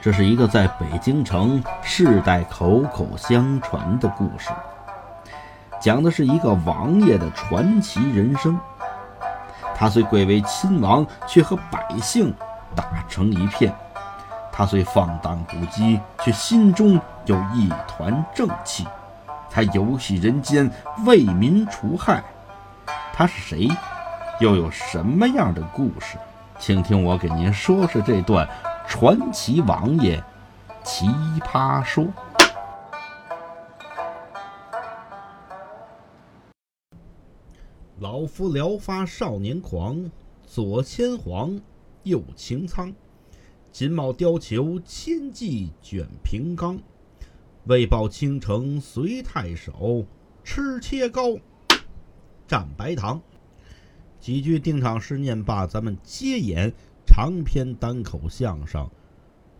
这是一个在北京城世代口口相传的故事，讲的是一个王爷的传奇人生。他虽贵为亲王，却和百姓打成一片；他虽放荡不羁，却心中有一团正气。他游戏人间，为民除害。他是谁？又有什么样的故事？请听我给您说说这段传奇王爷奇葩说。老夫聊发少年狂，左牵黄，右擎苍。锦帽貂裘，千骑卷平冈。为报倾城随太守，吃切糕，蘸白糖。几句定场诗念罢，咱们接演长篇单口相声《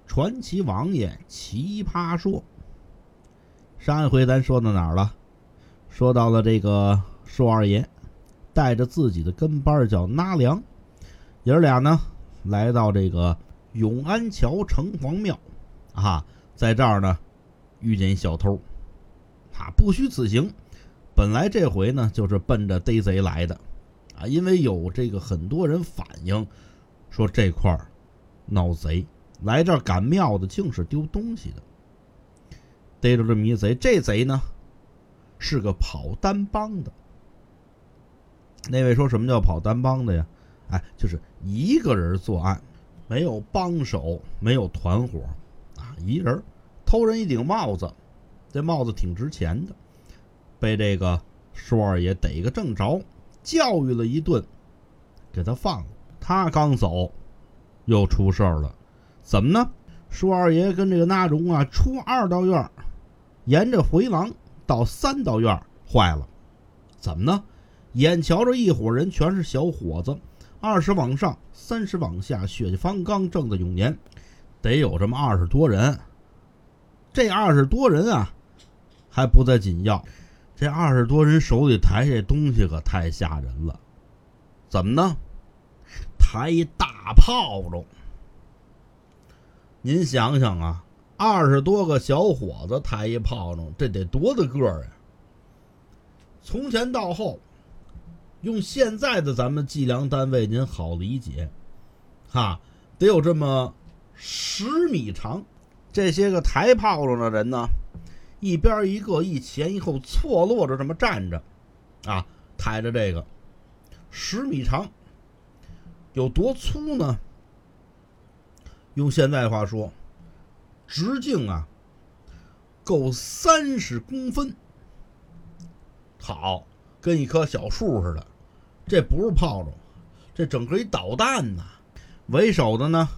传奇王爷奇葩说》。上一回咱说到哪儿了？说到了这个硕二爷带着自己的跟班叫纳凉，爷俩呢来到这个永安桥城隍庙，啊，在这儿呢遇见小偷，啊，不虚此行。本来这回呢就是奔着逮贼来的。啊，因为有这个很多人反映说这块儿闹贼，来这儿赶庙的竟是丢东西的，逮着这迷贼。这贼呢是个跑单帮的。那位说什么叫跑单帮的呀？哎，就是一个人作案，没有帮手，没有团伙，啊，一人偷人一顶帽子，这帽子挺值钱的，被这个叔二爷逮个正着。教育了一顿，给他放了。他刚走，又出事儿了。怎么呢？舒二爷跟这个纳荣啊，出二道院，沿着回廊到三道院，坏了。怎么呢？眼瞧着一伙人全是小伙子，二十往上，三十往下，血气方刚，正在永年，得有这么二十多人。这二十多人啊，还不在紧要。这二十多人手里抬这东西可太吓人了，怎么呢？抬一大炮仗。您想想啊，二十多个小伙子抬一炮仗，这得多大个儿呀？从前到后，用现在的咱们计量单位，您好理解，哈，得有这么十米长。这些个抬炮仗的人呢？一边一个，一前一后错落着这么站着，啊，抬着这个十米长，有多粗呢？用现在话说，直径啊够三十公分，好，跟一棵小树似的。这不是炮仗，这整个一导弹呐。为首的呢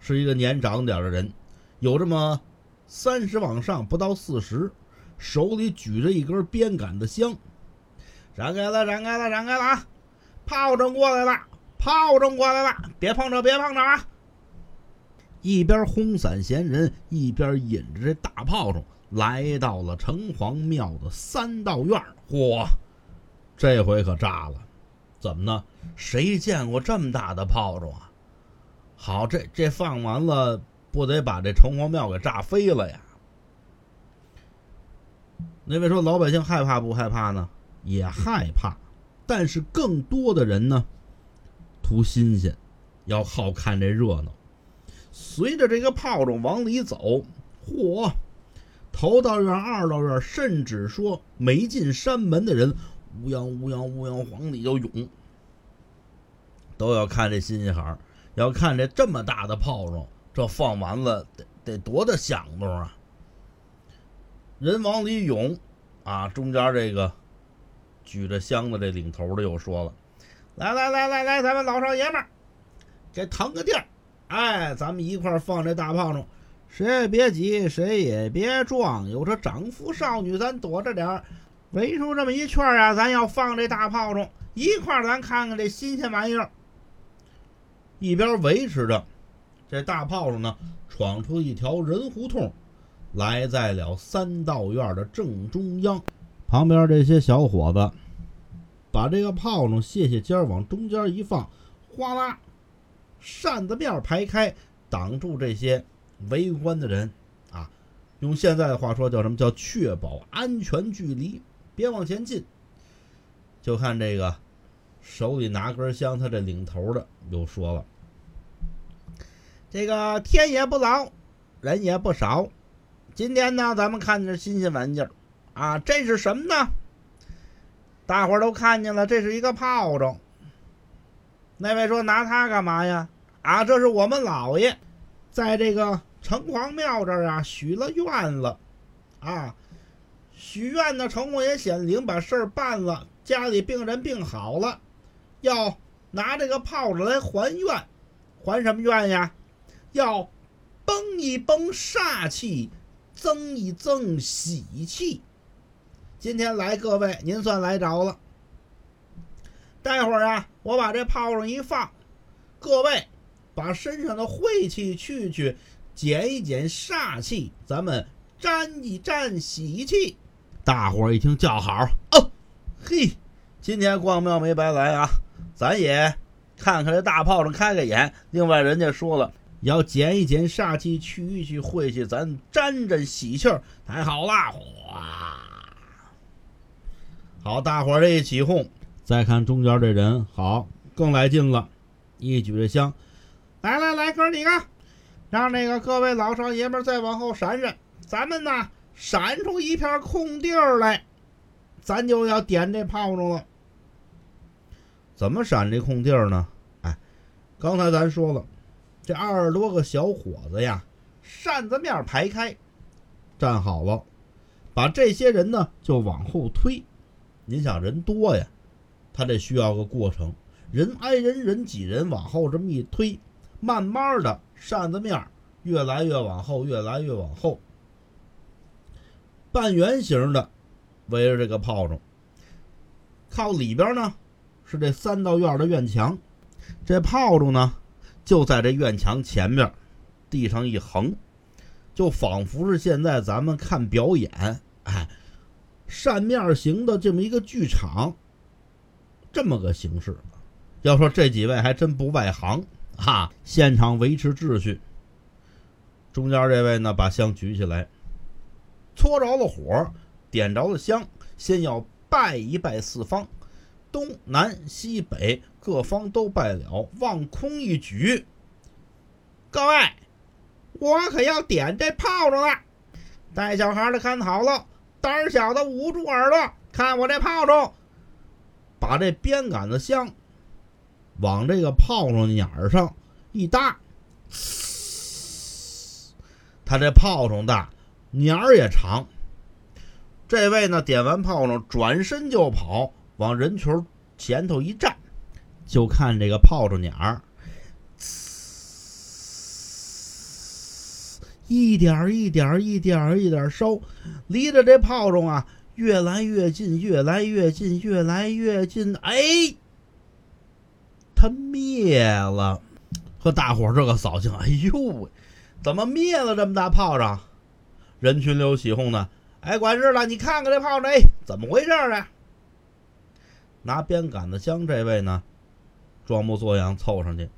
是一个年长点的人，有这么。三十往上不到四十，手里举着一根鞭杆的香，让开了，让开了，让开了啊！炮仗过来了，炮仗过来了，别碰着，别碰着啊！一边轰散闲人，一边引着这大炮仗来到了城隍庙的三道院。嚯，这回可炸了！怎么呢？谁见过这么大的炮仗啊？好，这这放完了。不得把这城隍庙给炸飞了呀！那位说老百姓害怕不害怕呢？也害怕，但是更多的人呢，图新鲜，要好看这热闹。随着这个炮仗往里走，嚯，头道院、二道院，甚至说没进山门的人，乌泱乌泱乌泱往里就涌，都要看这新鲜儿，要看这这么大的炮仗。这放完了得得多大响动啊！人往里涌，啊，中间这个举着箱子这领头的又说了：“来来来来来，咱们老少爷们儿，给腾个地儿，哎，咱们一块儿放这大炮仗，谁也别挤，谁也别撞，有这长夫少女，咱躲着点儿，围出这么一圈啊，咱要放这大炮仗，一块儿咱看看这新鲜玩意儿，一边维持着。”这大炮仗呢，闯出一条人胡同，来在了三道院的正中央。旁边这些小伙子把这个炮仗卸卸尖儿往中间一放，哗啦，扇子面排开，挡住这些围观的人啊，用现在的话说叫什么叫确保安全距离，别往前进。就看这个手里拿根香，他这领头的又说了：“这个天也不老，人也不少。今天呢，咱们看见新鲜玩意儿啊，这是什么呢？大伙儿都看见了，这是一个炮仗。那位说拿它干嘛呀？啊，这是我们老爷在这个城隍庙这儿啊许了愿了，啊，许愿呢，城隍爷显灵，把事儿办了，家里病人病好了，要拿这个炮仗来还愿，还什么愿呀？要崩一崩煞气，增一增喜气。今天来各位，您算来着了。待会儿啊，我把这炮仗一放，各位把身上的晦气去去，减一减煞气，咱们沾一沾喜气。大伙儿一听叫好哦，嘿，今天逛庙没白来啊，咱也看看这大炮仗开开眼。另外，人家说了。要减一减煞气，去一去晦气，咱沾沾喜气儿，太好啦！哗，好，大伙儿这一起哄，再看中间这人，好，更来劲了，一举着香，来来来，哥几个，让那个各位老少爷们再往后闪闪，咱们呢闪出一片空地儿来，咱就要点这炮仗了。怎么闪这空地儿呢？哎，刚才咱说了。这二十多个小伙子呀，扇子面排开，站好了，把这些人呢就往后推。您想人多呀，他这需要个过程，人挨人，人挤人，往后这么一推，慢慢的扇子面越来越往后，越来越往后，半圆形的围着这个炮仗。靠里边呢是这三道院的院墙，这炮仗呢。就在这院墙前面，地上一横，就仿佛是现在咱们看表演，哎，扇面形的这么一个剧场，这么个形式。要说这几位还真不外行啊，现场维持秩序。中间这位呢，把香举起来，搓着了火，点着了香，先要拜一拜四方。东南西北各方都拜了，往空一举。各位，我可要点这炮仗了。带小孩的看好了，胆小的捂住耳朵，看我这炮筒。把这鞭杆子香往这个炮仗眼儿上一搭，他这炮筒大，捻儿也长。这位呢，点完炮仗，转身就跑。往人群前头一站，就看这个炮仗鸟儿，一点一点一点一点烧，离着这炮仗啊越来越近，越来越近，越来越近。哎，它灭了，和大伙儿这个扫兴。哎呦喂，怎么灭了这么大炮仗？人群里有起哄的。哎，管事的，你看看这炮仗，哎，怎么回事啊？拿鞭杆子香，这位呢，装模作样凑上去。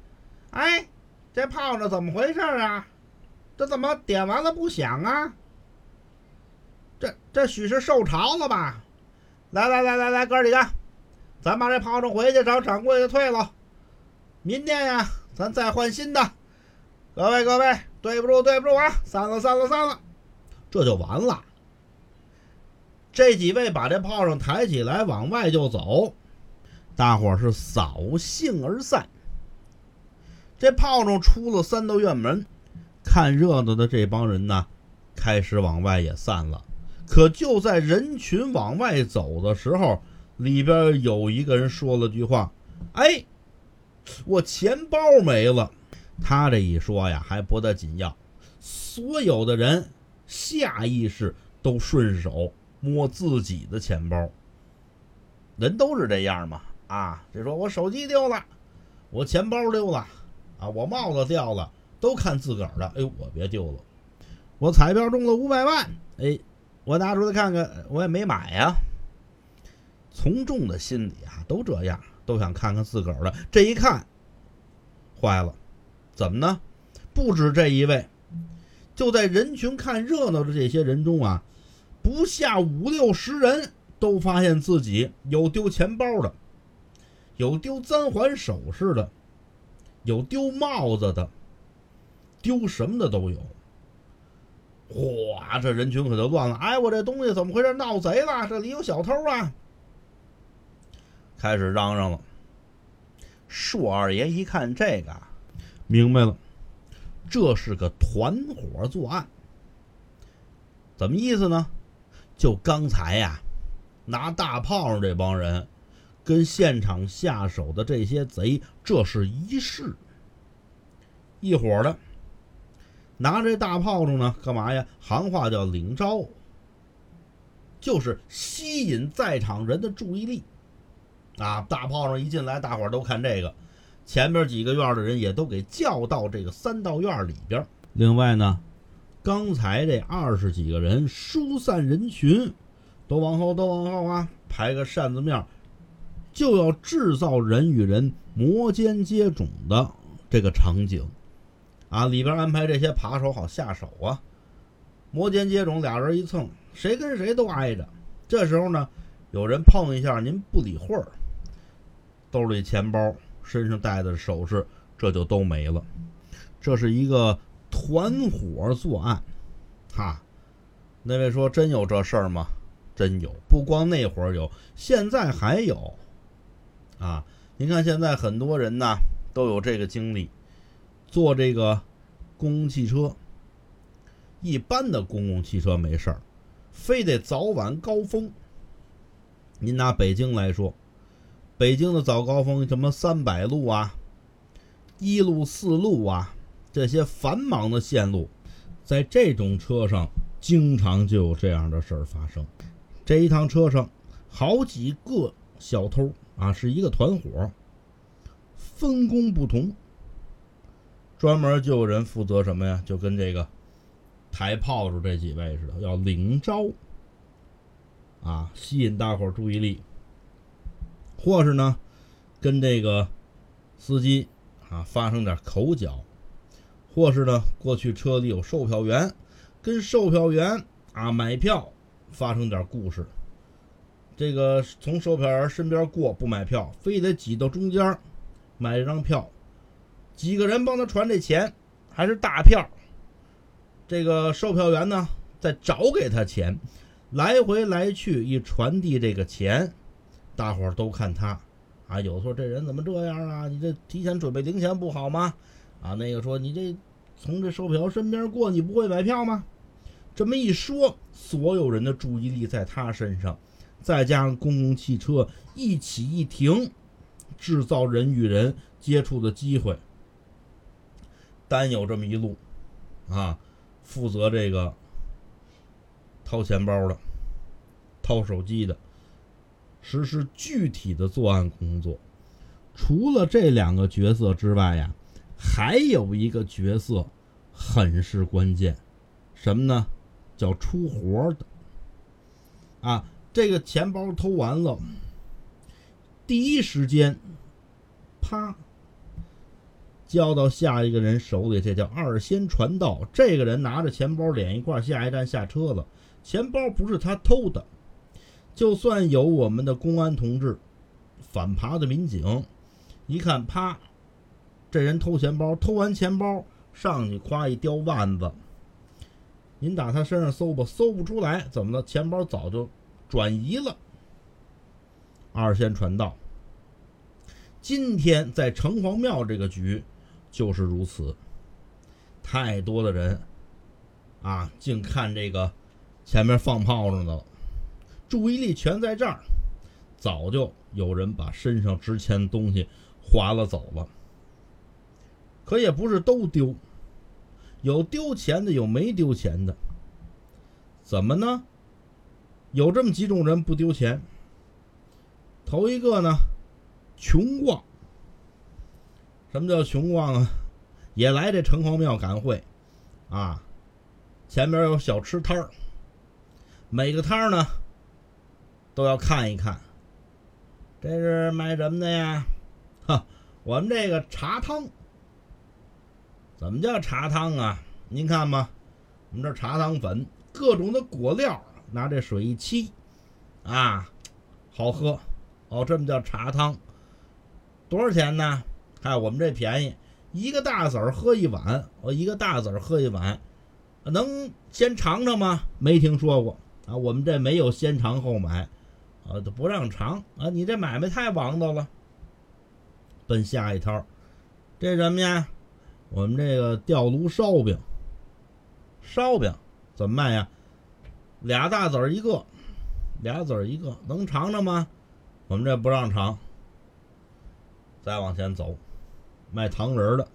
哎，这炮仗怎么回事啊？这怎么点完了不响啊？这这许是受潮了吧？来来来来来，哥几个，咱把这炮仗回去找掌柜的退了。明天呀，咱再换新的。各位各位，对不住对不住啊！散了散了散了，这就完了。这几位把这炮仗抬起来，往外就走，大伙是扫兴而散。这炮仗出了三道院门，看热闹的这帮人呢，开始往外也散了。可就在人群往外走的时候，里边有一个人说了句话：“哎，我钱包没了。”他这一说呀，还不得紧要，所有的人下意识都顺手。摸自己的钱包，人都是这样嘛啊！这说我手机丢了，我钱包丢了，啊，我帽子掉了，都看自个儿的。哎，我别丢了。我彩票中了五百万，哎，我拿出来看看，我也没买呀。从众的心理啊，都这样，都想看看自个儿的。这一看，坏了，怎么呢？不止这一位，就在人群看热闹的这些人中啊，不下五六十人都发现自己有丢钱包的，有丢簪环首饰的，有丢帽子的，丢什么的都有。哗，这人群可就乱了！哎，我这东西怎么回事？闹贼了！这里有小偷啊！开始嚷嚷了。硕二爷一看这个，明白了，这是个团伙作案。怎么意思呢？就刚才呀，拿大炮这帮人跟现场下手的这些贼，这是一式一伙的。拿这大炮仗呢，干嘛呀？行话叫领招，就是吸引在场人的注意力。啊，大炮仗一进来，大伙儿都看这个。前边几个院的人也都给叫到这个三道院里边。另外呢，刚才这二十几个人疏散人群，都往后，都往后啊，排个扇子面，就要制造人与人摩肩接踵的这个场景。啊，里边安排这些扒手好下手啊，摩肩接踵，俩人一蹭，谁跟谁都挨着。这时候呢，有人碰一下，您不理会儿，兜里钱包、身上带的首饰，这就都没了。这是一个团伙作案，哈。那位说真有这事儿吗？真有，不光那会儿有，现在还有。啊，您看现在很多人呢都有这个经历。坐这个公共汽车，一般的公共汽车没事儿，非得早晚高峰。您拿北京来说，北京的早高峰，什么三百路啊、一路、四路啊，这些繁忙的线路，在这种车上经常就有这样的事儿发生。这一趟车上好几个小偷啊，是一个团伙，分工不同。专门就有人负责什么呀？就跟这个抬炮竹这几位似的，要领招啊，吸引大伙注意力，或是呢，跟这个司机啊发生点口角，或是呢，过去车里有售票员，跟售票员啊买票发生点故事，这个从售票员身边过不买票，非得挤到中间买一张票。几个人帮他传这钱，还是大票。这个售票员呢，再找给他钱，来回来去一传递这个钱，大伙儿都看他啊。有说这人怎么这样啊？你这提前准备零钱不好吗？啊，那个说你这从这售票身边过，你不会买票吗？这么一说，所有人的注意力在他身上，再加上公共汽车一起一停，制造人与人接触的机会。单有这么一路，啊，负责这个掏钱包的、掏手机的，实施具体的作案工作。除了这两个角色之外呀，还有一个角色很是关键，什么呢？叫出活的。啊，这个钱包偷完了，第一时间，啪。交到下一个人手里，这叫二仙传道。这个人拿着钱包，脸一块，下一站下车了。钱包不是他偷的，就算有我们的公安同志、反扒的民警，一看，啪，这人偷钱包，偷完钱包上去，夸一叼腕子，您打他身上搜吧，搜不出来，怎么了？钱包早就转移了。二仙传道，今天在城隍庙这个局。就是如此，太多的人啊，净看这个前面放炮仗的了，注意力全在这儿，早就有人把身上值钱东西划了走了。可也不是都丢，有丢钱的，有没丢钱的。怎么呢？有这么几种人不丢钱。头一个呢，穷逛。什么叫穷逛啊？也来这城隍庙赶会，啊，前边有小吃摊儿，每个摊儿呢都要看一看。这是卖什么的呀？哈，我们这个茶汤。怎么叫茶汤啊？您看吧，我们这茶汤粉，各种的果料，拿这水一沏，啊，好喝。哦，这么叫茶汤，多少钱呢？看我们这便宜，一个大子儿喝一碗，我一个大子儿喝一碗，能先尝尝吗？没听说过啊，我们这没有先尝后买，啊，都不让尝啊，你这买卖太王道了。奔下一套这什么呀？我们这个吊炉烧饼，烧饼怎么卖呀？俩大子儿一个，俩子儿一个，能尝尝吗？我们这不让尝。再往前走，卖糖人儿的，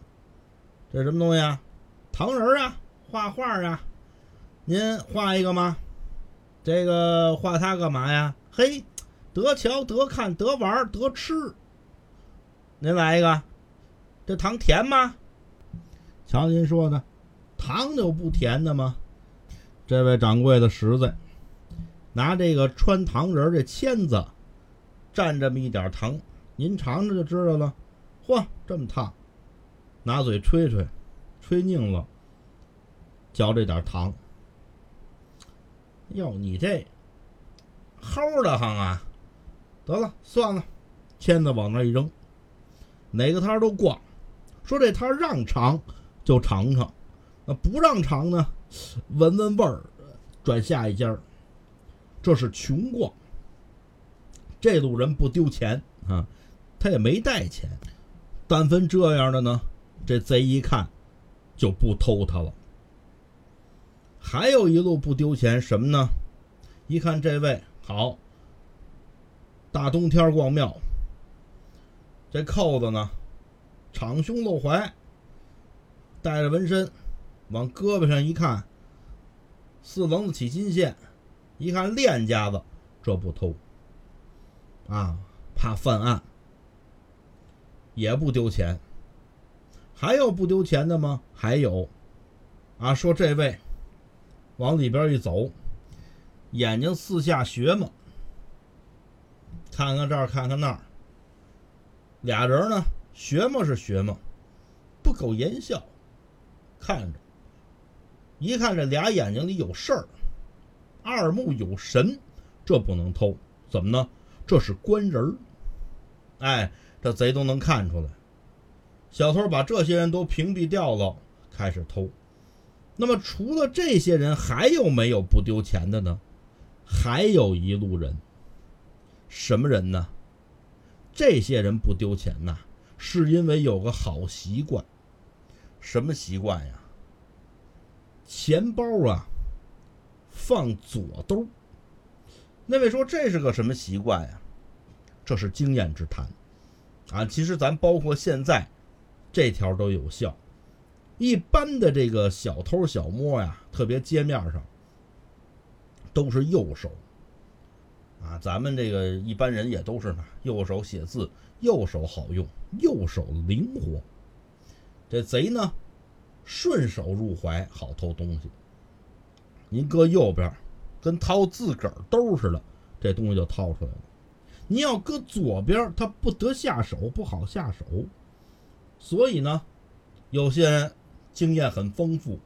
这什么东西啊？糖人儿啊，画画儿啊。您画一个吗？这个画它干嘛呀？嘿，得瞧得看得玩得吃。您来一个，这糖甜吗？瞧您说的，糖有不甜的吗？这位掌柜的实在，拿这个穿糖人儿这签子蘸这么一点糖，您尝尝就知道了。嚯，这么烫，拿嘴吹吹，吹拧了，嚼这点糖。哟，你这齁的慌啊！得了，算了，签子往那一扔。哪个摊都逛，说这摊让尝就尝尝，那不让尝呢，闻闻味儿，转下一家。这是穷逛，这路人不丢钱啊，他也没带钱。但凡这样的呢，这贼一看就不偷他了。还有一路不丢钱什么呢？一看这位好，大冬天逛庙。这扣子呢，敞胸露怀，带着纹身，往胳膊上一看，四棱子起金线，一看练家子，这不偷啊，怕犯案，也不丢钱。还有不丢钱的吗？还有，啊，说这位往里边一走，眼睛四下学嘛，看看这儿，看看那儿。俩人呢，学嘛是学嘛，不苟言笑，看着，一看这俩眼睛里有事儿，二目有神，这不能偷，怎么呢？这是官人儿，哎，这贼都能看出来。小偷把这些人都屏蔽掉了，开始偷。那么除了这些人，还有没有不丢钱的呢？还有一路人，什么人呢？这些人不丢钱呐，是因为有个好习惯。什么习惯呀？钱包啊，放左兜。那位说这是个什么习惯呀？这是经验之谈啊。其实咱包括现在这条都有效。一般的这个小偷小摸呀，特别街面上都是右手。啊，咱们这个一般人也都是呢，右手写字，右手好用，右手灵活。这贼呢，顺手入怀，好偷东西。您搁右边，跟掏自个儿兜似的，这东西就掏出来了。你要搁左边，他不得下手，不好下手。所以呢，有些人经验很丰富，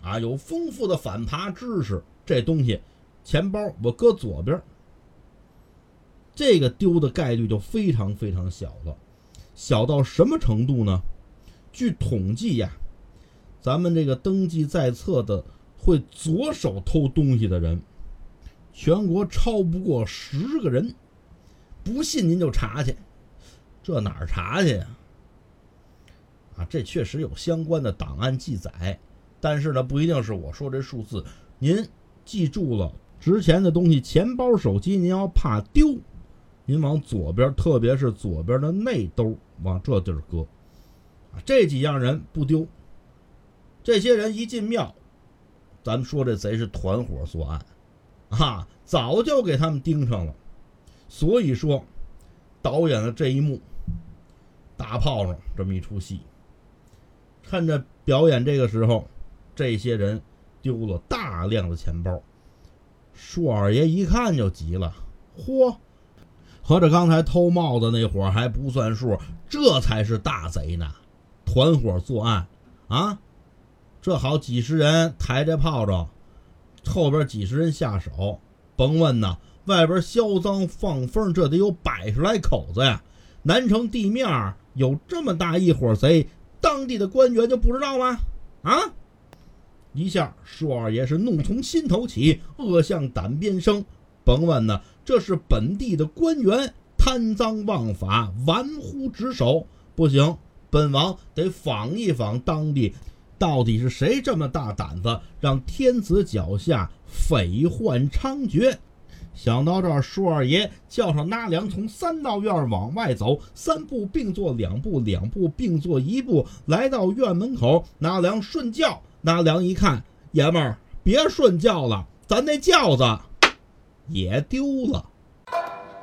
啊，有丰富的反扒知识，这东西，钱包我搁左边。这个丢的概率就非常非常小了，小到什么程度呢？据统计呀，咱们这个登记在册的会左手偷东西的人，全国超不过十个人。不信您就查去，这哪儿查去呀？啊，这确实有相关的档案记载，但是呢，不一定是我说这数字。您记住了，值钱的东西，钱包、手机，您要怕丢。您往左边，特别是左边的内兜，往这地儿搁，啊，这几样人不丢。这些人一进庙，咱们说这贼是团伙作案，啊，早就给他们盯上了。所以说，导演了这一幕，大炮上这么一出戏。趁着表演这个时候，这些人丢了大量的钱包。舒二爷一看就急了，嚯！合着刚才偷帽子那伙还不算数，这才是大贼呢！团伙作案，啊，这好几十人抬着炮仗，后边几十人下手，甭问呐，外边销赃放风，这得有百十来口子呀。南城地面有这么大一伙贼，当地的官员就不知道吗？啊！一下，舒二爷是怒从心头起，恶向胆边生。甭问呢，这是本地的官员贪赃枉法、玩忽职守，不行，本王得访一访当地，到底是谁这么大胆子，让天子脚下匪患猖獗？想到这儿，舒二爷叫上纳凉，从三道院往外走，三步并作两步，两步并作一步，来到院门口，纳凉顺轿。纳凉一看，爷们儿别顺轿了，咱那轿子也丢了。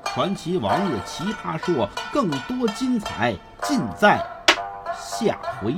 传奇王爷奇葩说，更多精彩尽在下回。